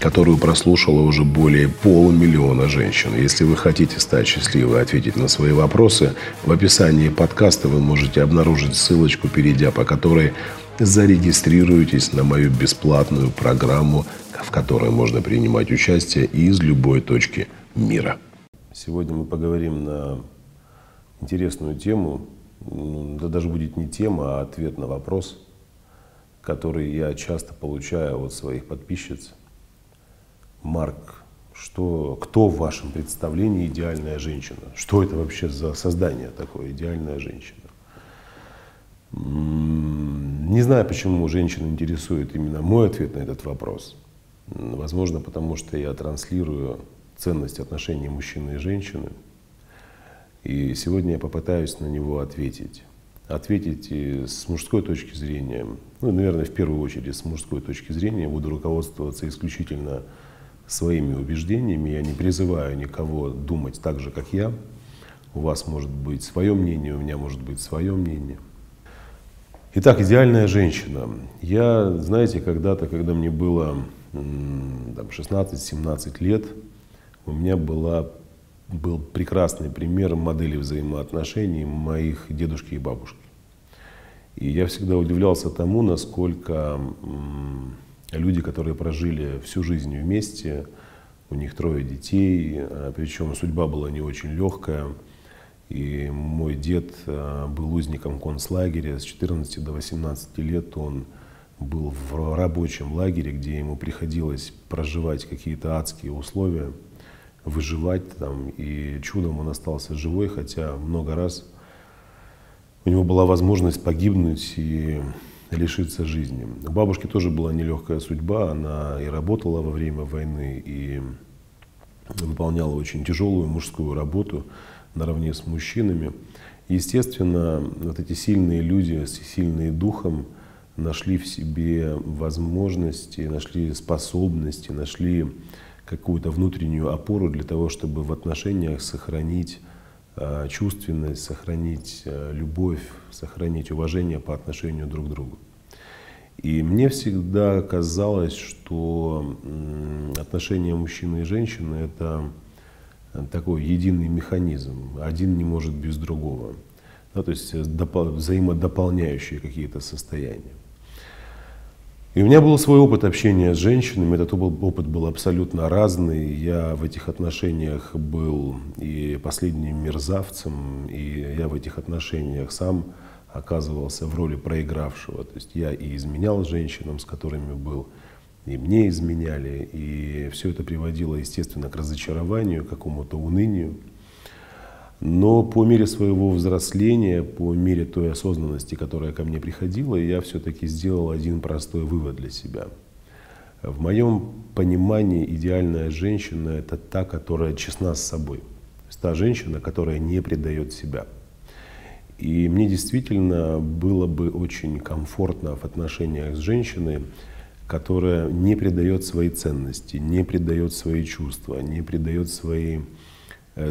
которую прослушало уже более полумиллиона женщин. Если вы хотите стать счастливой и ответить на свои вопросы, в описании подкаста вы можете обнаружить ссылочку, перейдя по которой зарегистрируйтесь на мою бесплатную программу, в которой можно принимать участие из любой точки мира. Сегодня мы поговорим на интересную тему, да даже будет не тема, а ответ на вопрос, который я часто получаю от своих подписчиц – Марк, что, кто в вашем представлении идеальная женщина? Что это вообще за создание такое, идеальная женщина? Не знаю, почему женщин интересует именно мой ответ на этот вопрос. Возможно, потому что я транслирую ценность отношений мужчины и женщины. И сегодня я попытаюсь на него ответить. Ответить с мужской точки зрения, ну, наверное, в первую очередь с мужской точки зрения, буду руководствоваться исключительно своими убеждениями. Я не призываю никого думать так же, как я. У вас может быть свое мнение, у меня может быть свое мнение. Итак, идеальная женщина. Я, знаете, когда-то, когда мне было 16-17 лет, у меня была, был прекрасный пример модели взаимоотношений моих дедушки и бабушки. И я всегда удивлялся тому, насколько люди, которые прожили всю жизнь вместе, у них трое детей, а, причем судьба была не очень легкая. И мой дед а, был узником концлагеря. С 14 до 18 лет он был в рабочем лагере, где ему приходилось проживать какие-то адские условия, выживать там. И чудом он остался живой, хотя много раз у него была возможность погибнуть и лишиться жизни. У бабушки тоже была нелегкая судьба, она и работала во время войны, и выполняла очень тяжелую мужскую работу наравне с мужчинами. Естественно, вот эти сильные люди, сильные духом, нашли в себе возможности, нашли способности, нашли какую-то внутреннюю опору для того, чтобы в отношениях сохранить чувственность, сохранить э, любовь, сохранить уважение по отношению друг к другу. И мне всегда казалось, что отношения мужчины и женщины – это такой единый механизм. Один не может без другого. Да, то есть взаимодополняющие какие-то состояния. И у меня был свой опыт общения с женщинами, этот опыт был абсолютно разный. Я в этих отношениях был и последним мерзавцем, и я в этих отношениях сам оказывался в роли проигравшего. То есть я и изменял женщинам, с которыми был, и мне изменяли, и все это приводило, естественно, к разочарованию, к какому-то унынию. Но по мере своего взросления, по мере той осознанности, которая ко мне приходила, я все-таки сделал один простой вывод для себя. В моем понимании идеальная женщина – это та, которая честна с собой. То есть та женщина, которая не предает себя. И мне действительно было бы очень комфортно в отношениях с женщиной, которая не предает свои ценности, не предает свои чувства, не предает свои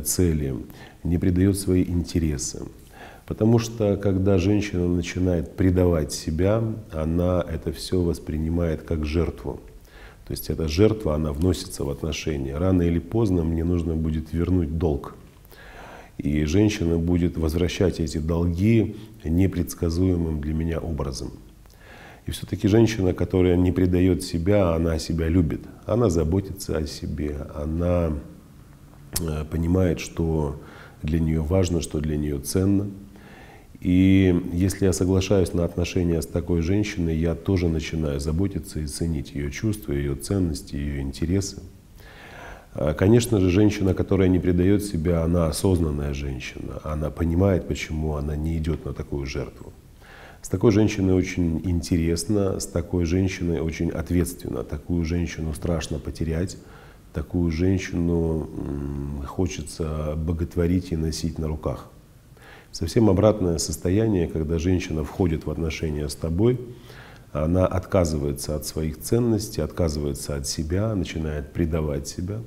цели, не придает свои интересы. Потому что когда женщина начинает предавать себя, она это все воспринимает как жертву. То есть эта жертва, она вносится в отношения. Рано или поздно мне нужно будет вернуть долг. И женщина будет возвращать эти долги непредсказуемым для меня образом. И все-таки женщина, которая не предает себя, она себя любит. Она заботится о себе, она Э, понимает, что для нее важно, что для нее ценно. И если я соглашаюсь на отношения с такой женщиной, я тоже начинаю заботиться и ценить ее чувства, ее ценности, ее интересы. А, конечно же, женщина, которая не предает себя, она осознанная женщина. Она понимает, почему она не идет на такую жертву. С такой женщиной очень интересно, с такой женщиной очень ответственно. Такую женщину страшно потерять, такую женщину хочется боготворить и носить на руках. Совсем обратное состояние, когда женщина входит в отношения с тобой, она отказывается от своих ценностей, отказывается от себя, начинает предавать себя.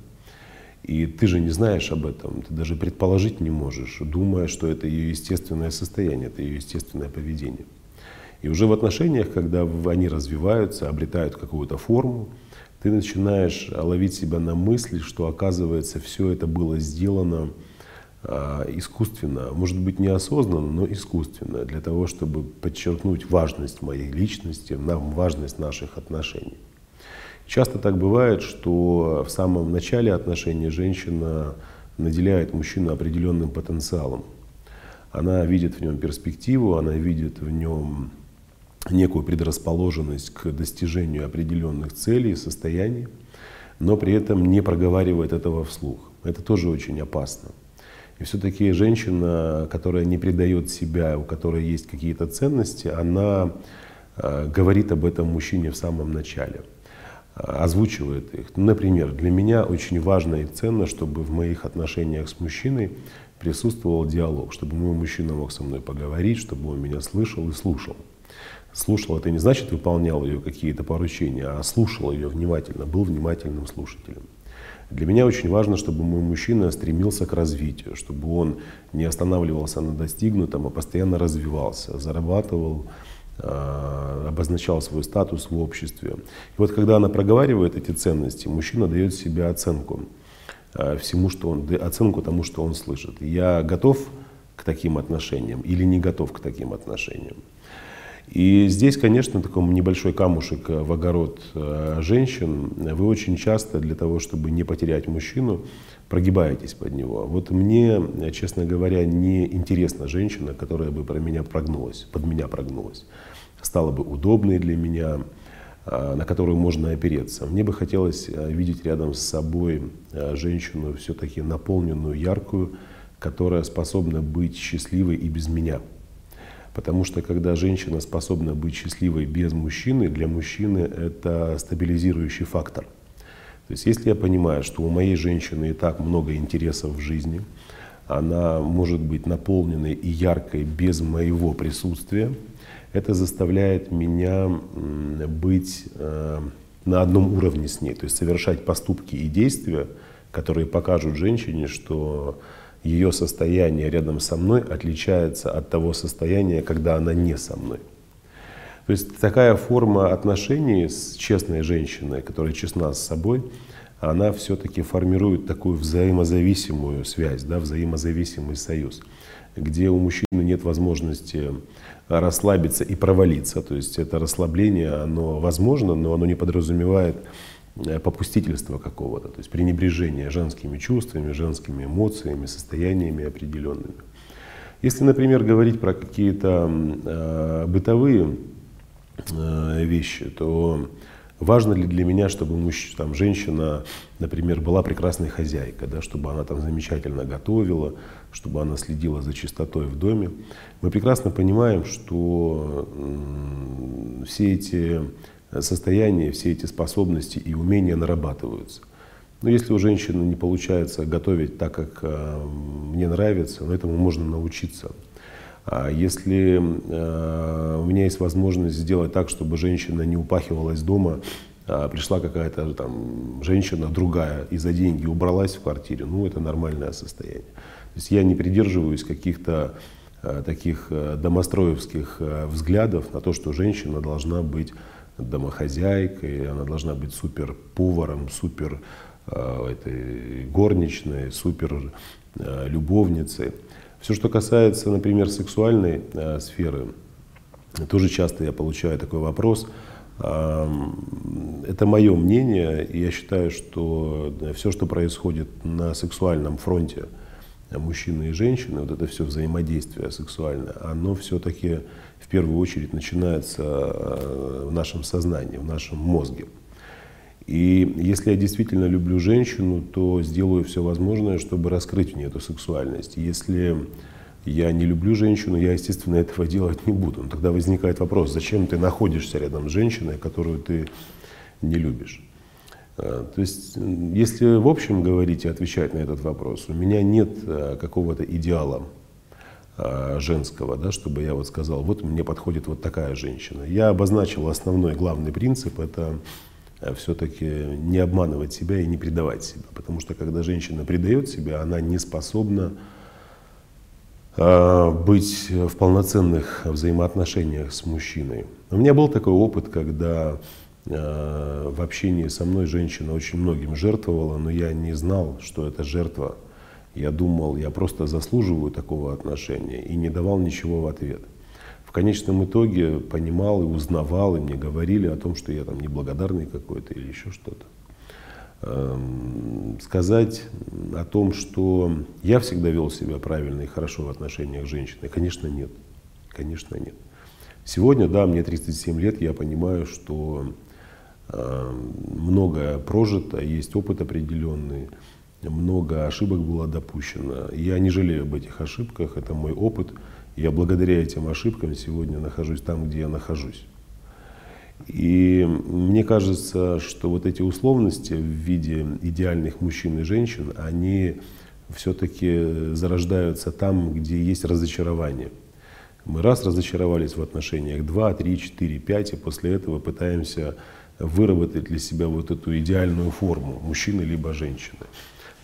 И ты же не знаешь об этом, ты даже предположить не можешь, думая, что это ее естественное состояние, это ее естественное поведение. И уже в отношениях, когда они развиваются, обретают какую-то форму, ты начинаешь ловить себя на мысли, что оказывается все это было сделано а, искусственно, может быть неосознанно, но искусственно, для того, чтобы подчеркнуть важность моей личности, важность наших отношений. Часто так бывает, что в самом начале отношений женщина наделяет мужчину определенным потенциалом. Она видит в нем перспективу, она видит в нем некую предрасположенность к достижению определенных целей, состояний, но при этом не проговаривает этого вслух. Это тоже очень опасно. И все-таки женщина, которая не предает себя, у которой есть какие-то ценности, она э, говорит об этом мужчине в самом начале, э, озвучивает их. Например, для меня очень важно и ценно, чтобы в моих отношениях с мужчиной присутствовал диалог, чтобы мой мужчина мог со мной поговорить, чтобы он меня слышал и слушал. Слушал это не значит выполнял ее какие-то поручения, а слушал ее внимательно, был внимательным слушателем. Для меня очень важно, чтобы мой мужчина стремился к развитию, чтобы он не останавливался на достигнутом, а постоянно развивался, зарабатывал, а, обозначал свой статус в обществе. И вот когда она проговаривает эти ценности, мужчина дает себе оценку а, всему, что он, оценку тому, что он слышит. Я готов к таким отношениям или не готов к таким отношениям. И здесь, конечно, такой небольшой камушек в огород э, женщин. Вы очень часто для того, чтобы не потерять мужчину, прогибаетесь под него. Вот мне, честно говоря, не интересна женщина, которая бы про меня прогнулась, под меня прогнулась. Стала бы удобной для меня, э, на которую можно опереться. Мне бы хотелось э, видеть рядом с собой женщину все-таки наполненную, яркую, которая способна быть счастливой и без меня – Потому что когда женщина способна быть счастливой без мужчины, для мужчины это стабилизирующий фактор. То есть если я понимаю, что у моей женщины и так много интересов в жизни, она может быть наполненной и яркой без моего присутствия, это заставляет меня быть э, на одном уровне с ней, то есть совершать поступки и действия, которые покажут женщине, что ее состояние рядом со мной отличается от того состояния, когда она не со мной. То есть такая форма отношений с честной женщиной, которая честна с собой, она все-таки формирует такую взаимозависимую связь, да, взаимозависимый союз, где у мужчины нет возможности расслабиться и провалиться. То есть это расслабление, оно возможно, но оно не подразумевает попустительства какого-то, то есть пренебрежение женскими чувствами, женскими эмоциями, состояниями определенными. Если, например, говорить про какие-то э, бытовые э, вещи, то важно ли для меня, чтобы муж, там, женщина, например, была прекрасной хозяйкой, да, чтобы она там замечательно готовила, чтобы она следила за чистотой в доме. Мы прекрасно понимаем, что э, все эти состояние, все эти способности и умения нарабатываются. Но если у женщины не получается готовить так, как э, мне нравится, но этому можно научиться. А если э, у меня есть возможность сделать так, чтобы женщина не упахивалась дома, а пришла какая-то там женщина другая и за деньги убралась в квартире, ну это нормальное состояние. То есть я не придерживаюсь каких-то э, таких э, домостроевских взглядов на то, что женщина должна быть домохозяйкой, она должна быть супер поваром, супер э, этой горничной, супер э, любовницей. Все, что касается, например, сексуальной э, сферы, тоже часто я получаю такой вопрос. Это мое мнение, и я считаю, что все, что происходит на сексуальном фронте мужчины и женщины, вот это все взаимодействие сексуальное, оно все-таки в первую очередь начинается э, в нашем сознании, в нашем мозге. И если я действительно люблю женщину, то сделаю все возможное, чтобы раскрыть в ней эту сексуальность. Если я не люблю женщину, я, естественно, этого делать не буду. Но тогда возникает вопрос, зачем ты находишься рядом с женщиной, которую ты не любишь. То есть, если в общем говорить и отвечать на этот вопрос, у меня нет какого-то идеала женского, да, чтобы я вот сказал, вот мне подходит вот такая женщина. Я обозначил основной главный принцип, это все-таки не обманывать себя и не предавать себя. Потому что когда женщина предает себя, она не способна быть в полноценных взаимоотношениях с мужчиной. У меня был такой опыт, когда в общении со мной женщина очень многим жертвовала, но я не знал, что это жертва. Я думал, я просто заслуживаю такого отношения и не давал ничего в ответ конечном итоге понимал и узнавал, и мне говорили о том, что я там неблагодарный какой-то или еще что-то. Эм, сказать о том, что я всегда вел себя правильно и хорошо в отношениях с женщиной, конечно, нет. Конечно, нет. Сегодня, да, мне 37 лет, я понимаю, что э, многое прожито, есть опыт определенный, много ошибок было допущено. Я не жалею об этих ошибках, это мой опыт – я благодаря этим ошибкам сегодня нахожусь там, где я нахожусь. И мне кажется, что вот эти условности в виде идеальных мужчин и женщин, они все-таки зарождаются там, где есть разочарование. Мы раз разочаровались в отношениях, два, три, четыре, пять, и после этого пытаемся выработать для себя вот эту идеальную форму мужчины либо женщины.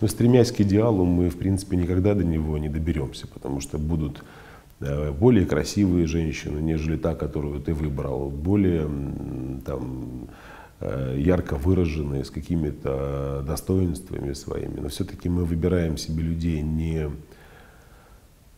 Но стремясь к идеалу, мы, в принципе, никогда до него не доберемся, потому что будут более красивые женщины, нежели та, которую ты выбрал, более там, э, ярко выраженные, с какими-то достоинствами своими. Но все-таки мы выбираем себе людей не...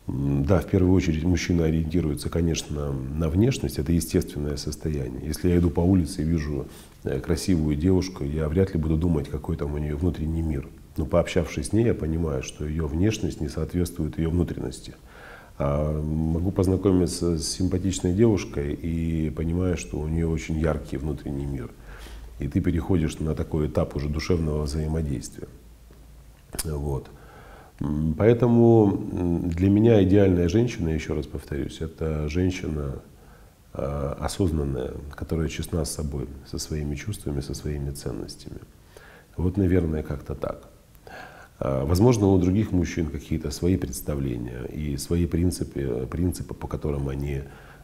Да, в первую очередь мужчина ориентируется, конечно, на внешность, это естественное состояние. Если я иду по улице и вижу э, красивую девушку, я вряд ли буду думать, какой там у нее внутренний мир. Но пообщавшись с ней, я понимаю, что ее внешность не соответствует ее внутренности. А, могу познакомиться с симпатичной девушкой и понимаю, что у нее очень яркий внутренний мир. И ты переходишь на такой этап уже душевного взаимодействия. Вот. Поэтому для меня идеальная женщина, еще раз повторюсь, это женщина а, осознанная, которая честна с собой, со своими чувствами, со своими ценностями. Вот, наверное, как-то так. А, возможно, у других мужчин какие-то свои представления и свои принципы, принципы по которым они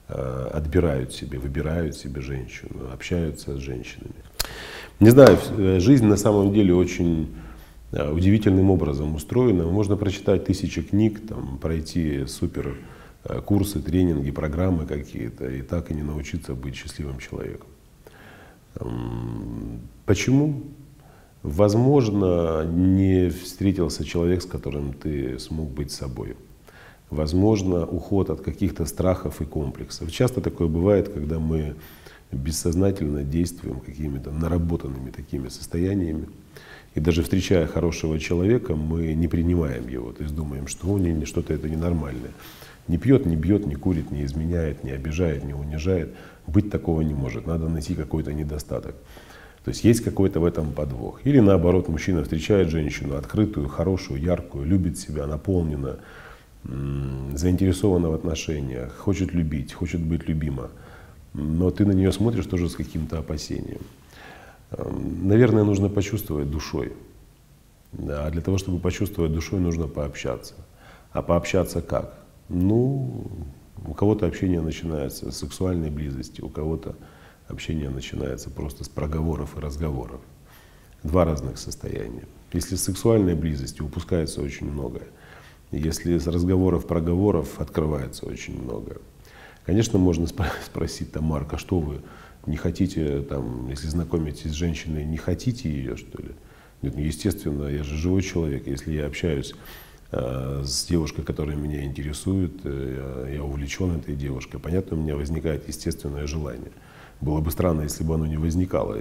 а, отбирают себе, выбирают себе женщину, общаются с женщинами. Не знаю, э, жизнь на самом деле очень удивительным образом устроена. Можно прочитать тысячи книг, там, пройти супер курсы, тренинги, программы какие-то, и так и не научиться быть счастливым человеком. Почему? Возможно, не встретился человек, с которым ты смог быть собой. Возможно, уход от каких-то страхов и комплексов. Часто такое бывает, когда мы бессознательно действуем какими-то наработанными такими состояниями. И даже встречая хорошего человека, мы не принимаем его, то есть думаем, что он что-то это ненормальное. Не пьет, не бьет, не курит, не изменяет, не обижает, не унижает. Быть такого не может, надо найти какой-то недостаток. То есть есть какой-то в этом подвох. Или наоборот, мужчина встречает женщину открытую, хорошую, яркую, любит себя, наполнена, заинтересована в отношениях, хочет любить, хочет быть любима. Но ты на нее смотришь тоже с каким-то опасением. Эм, наверное, нужно почувствовать душой. А для того, чтобы почувствовать душой, нужно пообщаться. А пообщаться как? Ну, у кого-то общение начинается с сексуальной близости, у кого-то общение начинается просто с проговоров и разговоров. Два разных состояния. Если с сексуальной близости упускается очень многое. Если с разговоров, проговоров открывается очень многое. Конечно, можно спросить там, Марка, что вы не хотите, там, если знакомитесь с женщиной, не хотите ее, что ли? Нет, ну, естественно, я же живой человек. Если я общаюсь э, с девушкой, которая меня интересует, э, я увлечен этой девушкой, понятно, у меня возникает естественное желание – было бы странно, если бы оно не возникало.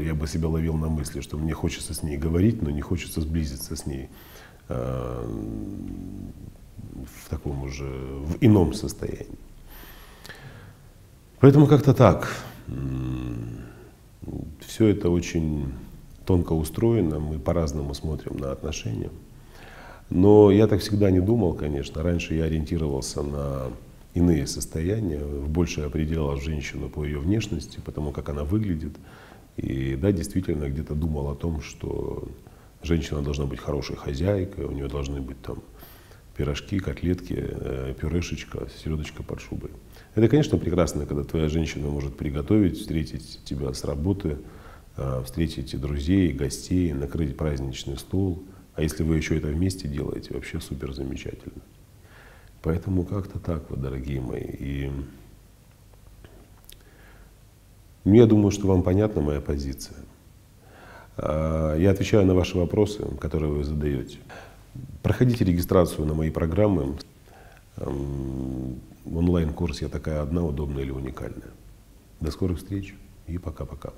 Я бы себя ловил на мысли, что мне хочется с ней говорить, но не хочется сблизиться с ней э, в таком уже, в ином состоянии. Поэтому как-то так. Все это очень тонко устроено, мы по-разному смотрим на отношения. Но я так всегда не думал, конечно. Раньше я ориентировался на иные состояния, больше определяла женщину по ее внешности, потому как она выглядит, И да, действительно, где-то думал о том, что женщина должна быть хорошей хозяйкой, у нее должны быть там пирожки, котлетки, э, пюрешечка, селедочка под шубой. Это, конечно, прекрасно, когда твоя женщина может приготовить, встретить тебя с работы, э, встретить друзей, гостей, накрыть праздничный стол. А если вы еще это вместе делаете, вообще супер замечательно. Поэтому как-то так вот, дорогие мои. И ну, я думаю, что вам понятна моя позиция. А, я отвечаю на ваши вопросы, которые вы задаете. Проходите регистрацию на мои программы. Онлайн-курс «Я такая одна, удобная или уникальная». До скорых встреч и пока-пока.